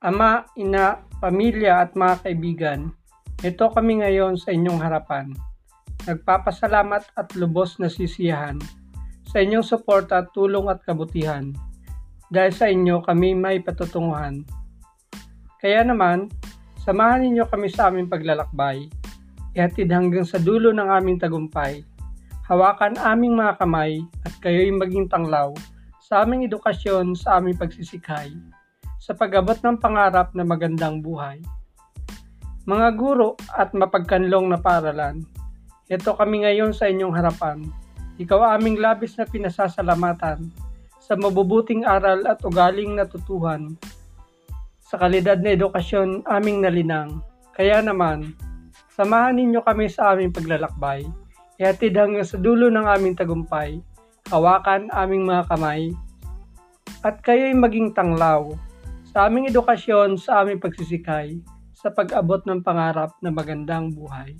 Ama, ina, pamilya at mga kaibigan, ito kami ngayon sa inyong harapan. Nagpapasalamat at lubos na sisiyahan sa inyong suporta, tulong at kabutihan. Dahil sa inyo kami may patutunguhan. Kaya naman, samahan ninyo kami sa aming paglalakbay. Ihatid hanggang sa dulo ng aming tagumpay. Hawakan aming mga kamay at kayo'y maging tanglaw sa aming edukasyon sa aming pagsisikhay sa pag-abot ng pangarap na magandang buhay. Mga guro at mapagkanlong na paralan, ito kami ngayon sa inyong harapan. Ikaw aming labis na pinasasalamatan sa mabubuting aral at ugaling natutuhan. Sa kalidad na edukasyon aming nalinang. Kaya naman, samahan ninyo kami sa aming paglalakbay. Ihatid hanggang sa dulo ng aming tagumpay hawakan aming mga kamay, at kayo'y maging tanglaw sa aming edukasyon, sa aming pagsisikay, sa pag-abot ng pangarap na magandang buhay.